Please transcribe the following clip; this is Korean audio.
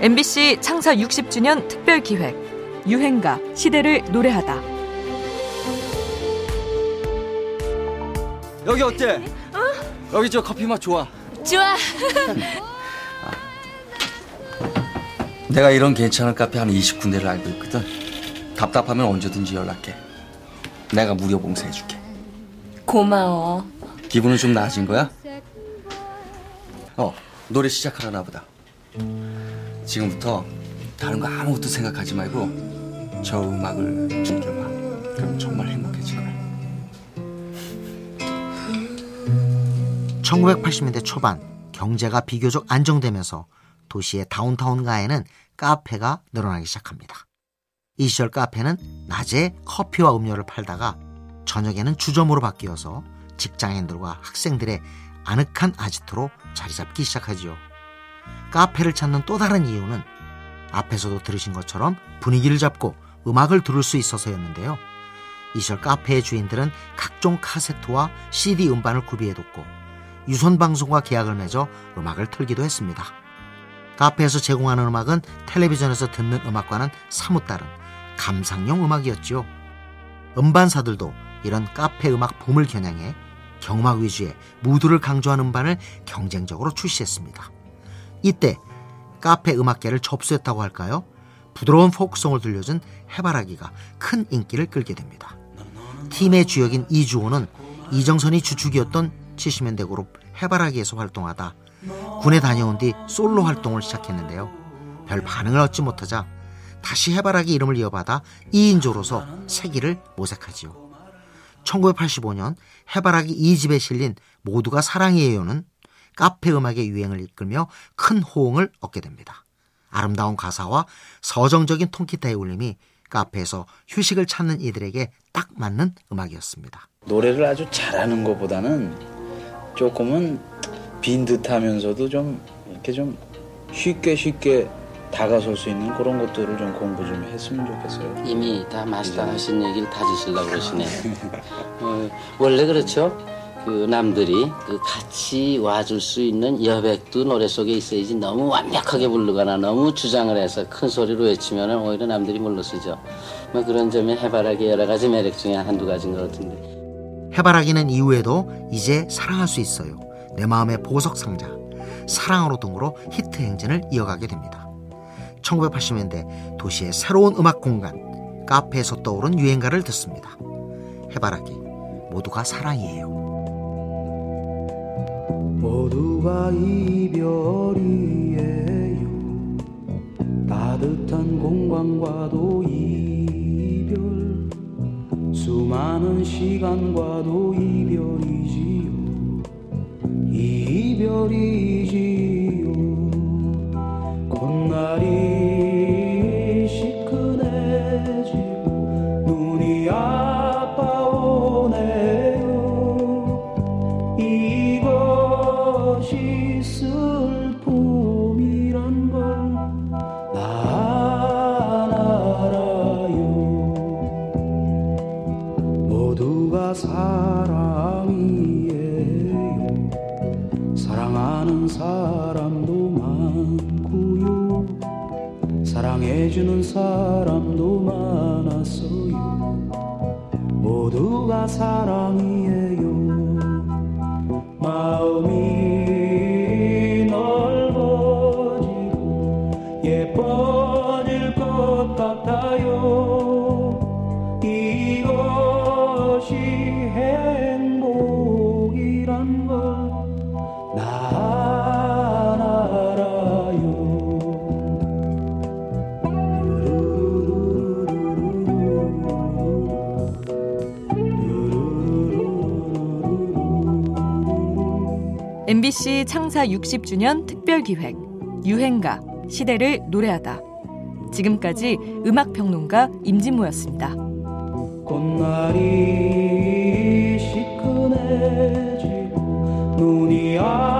MBC 창사 60주년 특별 기획 유행가 시대를 노래하다. 여기 어때? 어? 여기 저 커피 맛 좋아. 좋아. 내가 이런 괜찮은 카페 한 20군데를 알고 있거든. 답답하면 언제든지 연락해. 내가 무료 봉사해줄게. 고마워. 기분은 좀 나아진 거야? 어, 노래 시작하려나 보다. 지금부터 다른 거 아무것도 생각하지 말고 저 음악을 즐겨봐. 그럼 정말 행복해질 거야. 1980년대 초반 경제가 비교적 안정되면서 도시의 다운타운 가에는 카페가 늘어나기 시작합니다. 이 시절 카페는 낮에 커피와 음료를 팔다가 저녁에는 주점으로 바뀌어서 직장인들과 학생들의 아늑한 아지트로 자리 잡기 시작하지요. 카페를 찾는 또 다른 이유는 앞에서도 들으신 것처럼 분위기를 잡고 음악을 들을 수 있어서였는데요. 이 시절 카페의 주인들은 각종 카세트와 CD 음반을 구비해뒀고 유선 방송과 계약을 맺어 음악을 틀기도 했습니다. 카페에서 제공하는 음악은 텔레비전에서 듣는 음악과는 사뭇 다른 감상용 음악이었죠. 음반사들도 이런 카페 음악 붐을 겨냥해 경막 위주의 무드를 강조한 음반을 경쟁적으로 출시했습니다. 이때 카페 음악계를 접수했다고 할까요? 부드러운 포크송을 들려준 해바라기가 큰 인기를 끌게 됩니다. 팀의 주역인 이주호는 이정선이 주축이었던 70년대 그룹 해바라기에서 활동하다 군에 다녀온 뒤 솔로 활동을 시작했는데요. 별 반응을 얻지 못하자 다시 해바라기 이름을 이어받아 2인조로서 세기를 모색하지요. 1985년 해바라기 2집에 실린 모두가 사랑이에요는 카페 음악의 유행을 이끌며 큰 호응을 얻게 됩니다. 아름다운 가사와 서정적인 통기타의 울림이 카페에서 휴식을 찾는 이들에게 딱 맞는 음악이었습니다. 노래를 아주 잘하는 것보다는 조금은 빈 듯하면서도 좀 이렇게 좀 쉽게 쉽게 다가설 수 있는 그런 것들을 좀 공부 좀 했으면 좋겠어요. 이미 다 마스터 하신 얘기를 다 주시려고 그러시네. 어, 원래 그렇죠. 그 남들이 그 같이 와줄 수 있는 여백도 노래 속에 있어야지 너무 완벽하게 부르거나 너무 주장을 해서 큰 소리로 외치면 오히려 남들이 물러서죠. 뭐 그런 점에 해바라기 여러 가지 매력 중에 한두 가지인 것 같은데. 해바라기는 이후에도 이제 사랑할 수 있어요. 내 마음의 보석 상자, 사랑으로 등으로 히트 행진을 이어가게 됩니다. 1980년대 도시의 새로운 음악 공간, 카페에서 떠오른 유행가를 듣습니다. 해바라기, 모두가 사랑이에요. 모두가 이별이에요. 따뜻한 공간과도 이별, 수많은 시간과도 이별이지요. 이별이지요. 콧날이 시큰해지고 눈이 아 사람도 많고요. 사랑해주는 사람도 많았어요. 모두가 사랑이에요. 마음이 넓어지고 예뻐질 것 같아요. 이것이 MBC 창사 60주년 특별기획 유행가 시대를 노래하다 지금까지 음악평론가 임진모였습니다. 꽃날이 시큰해지고 눈이 아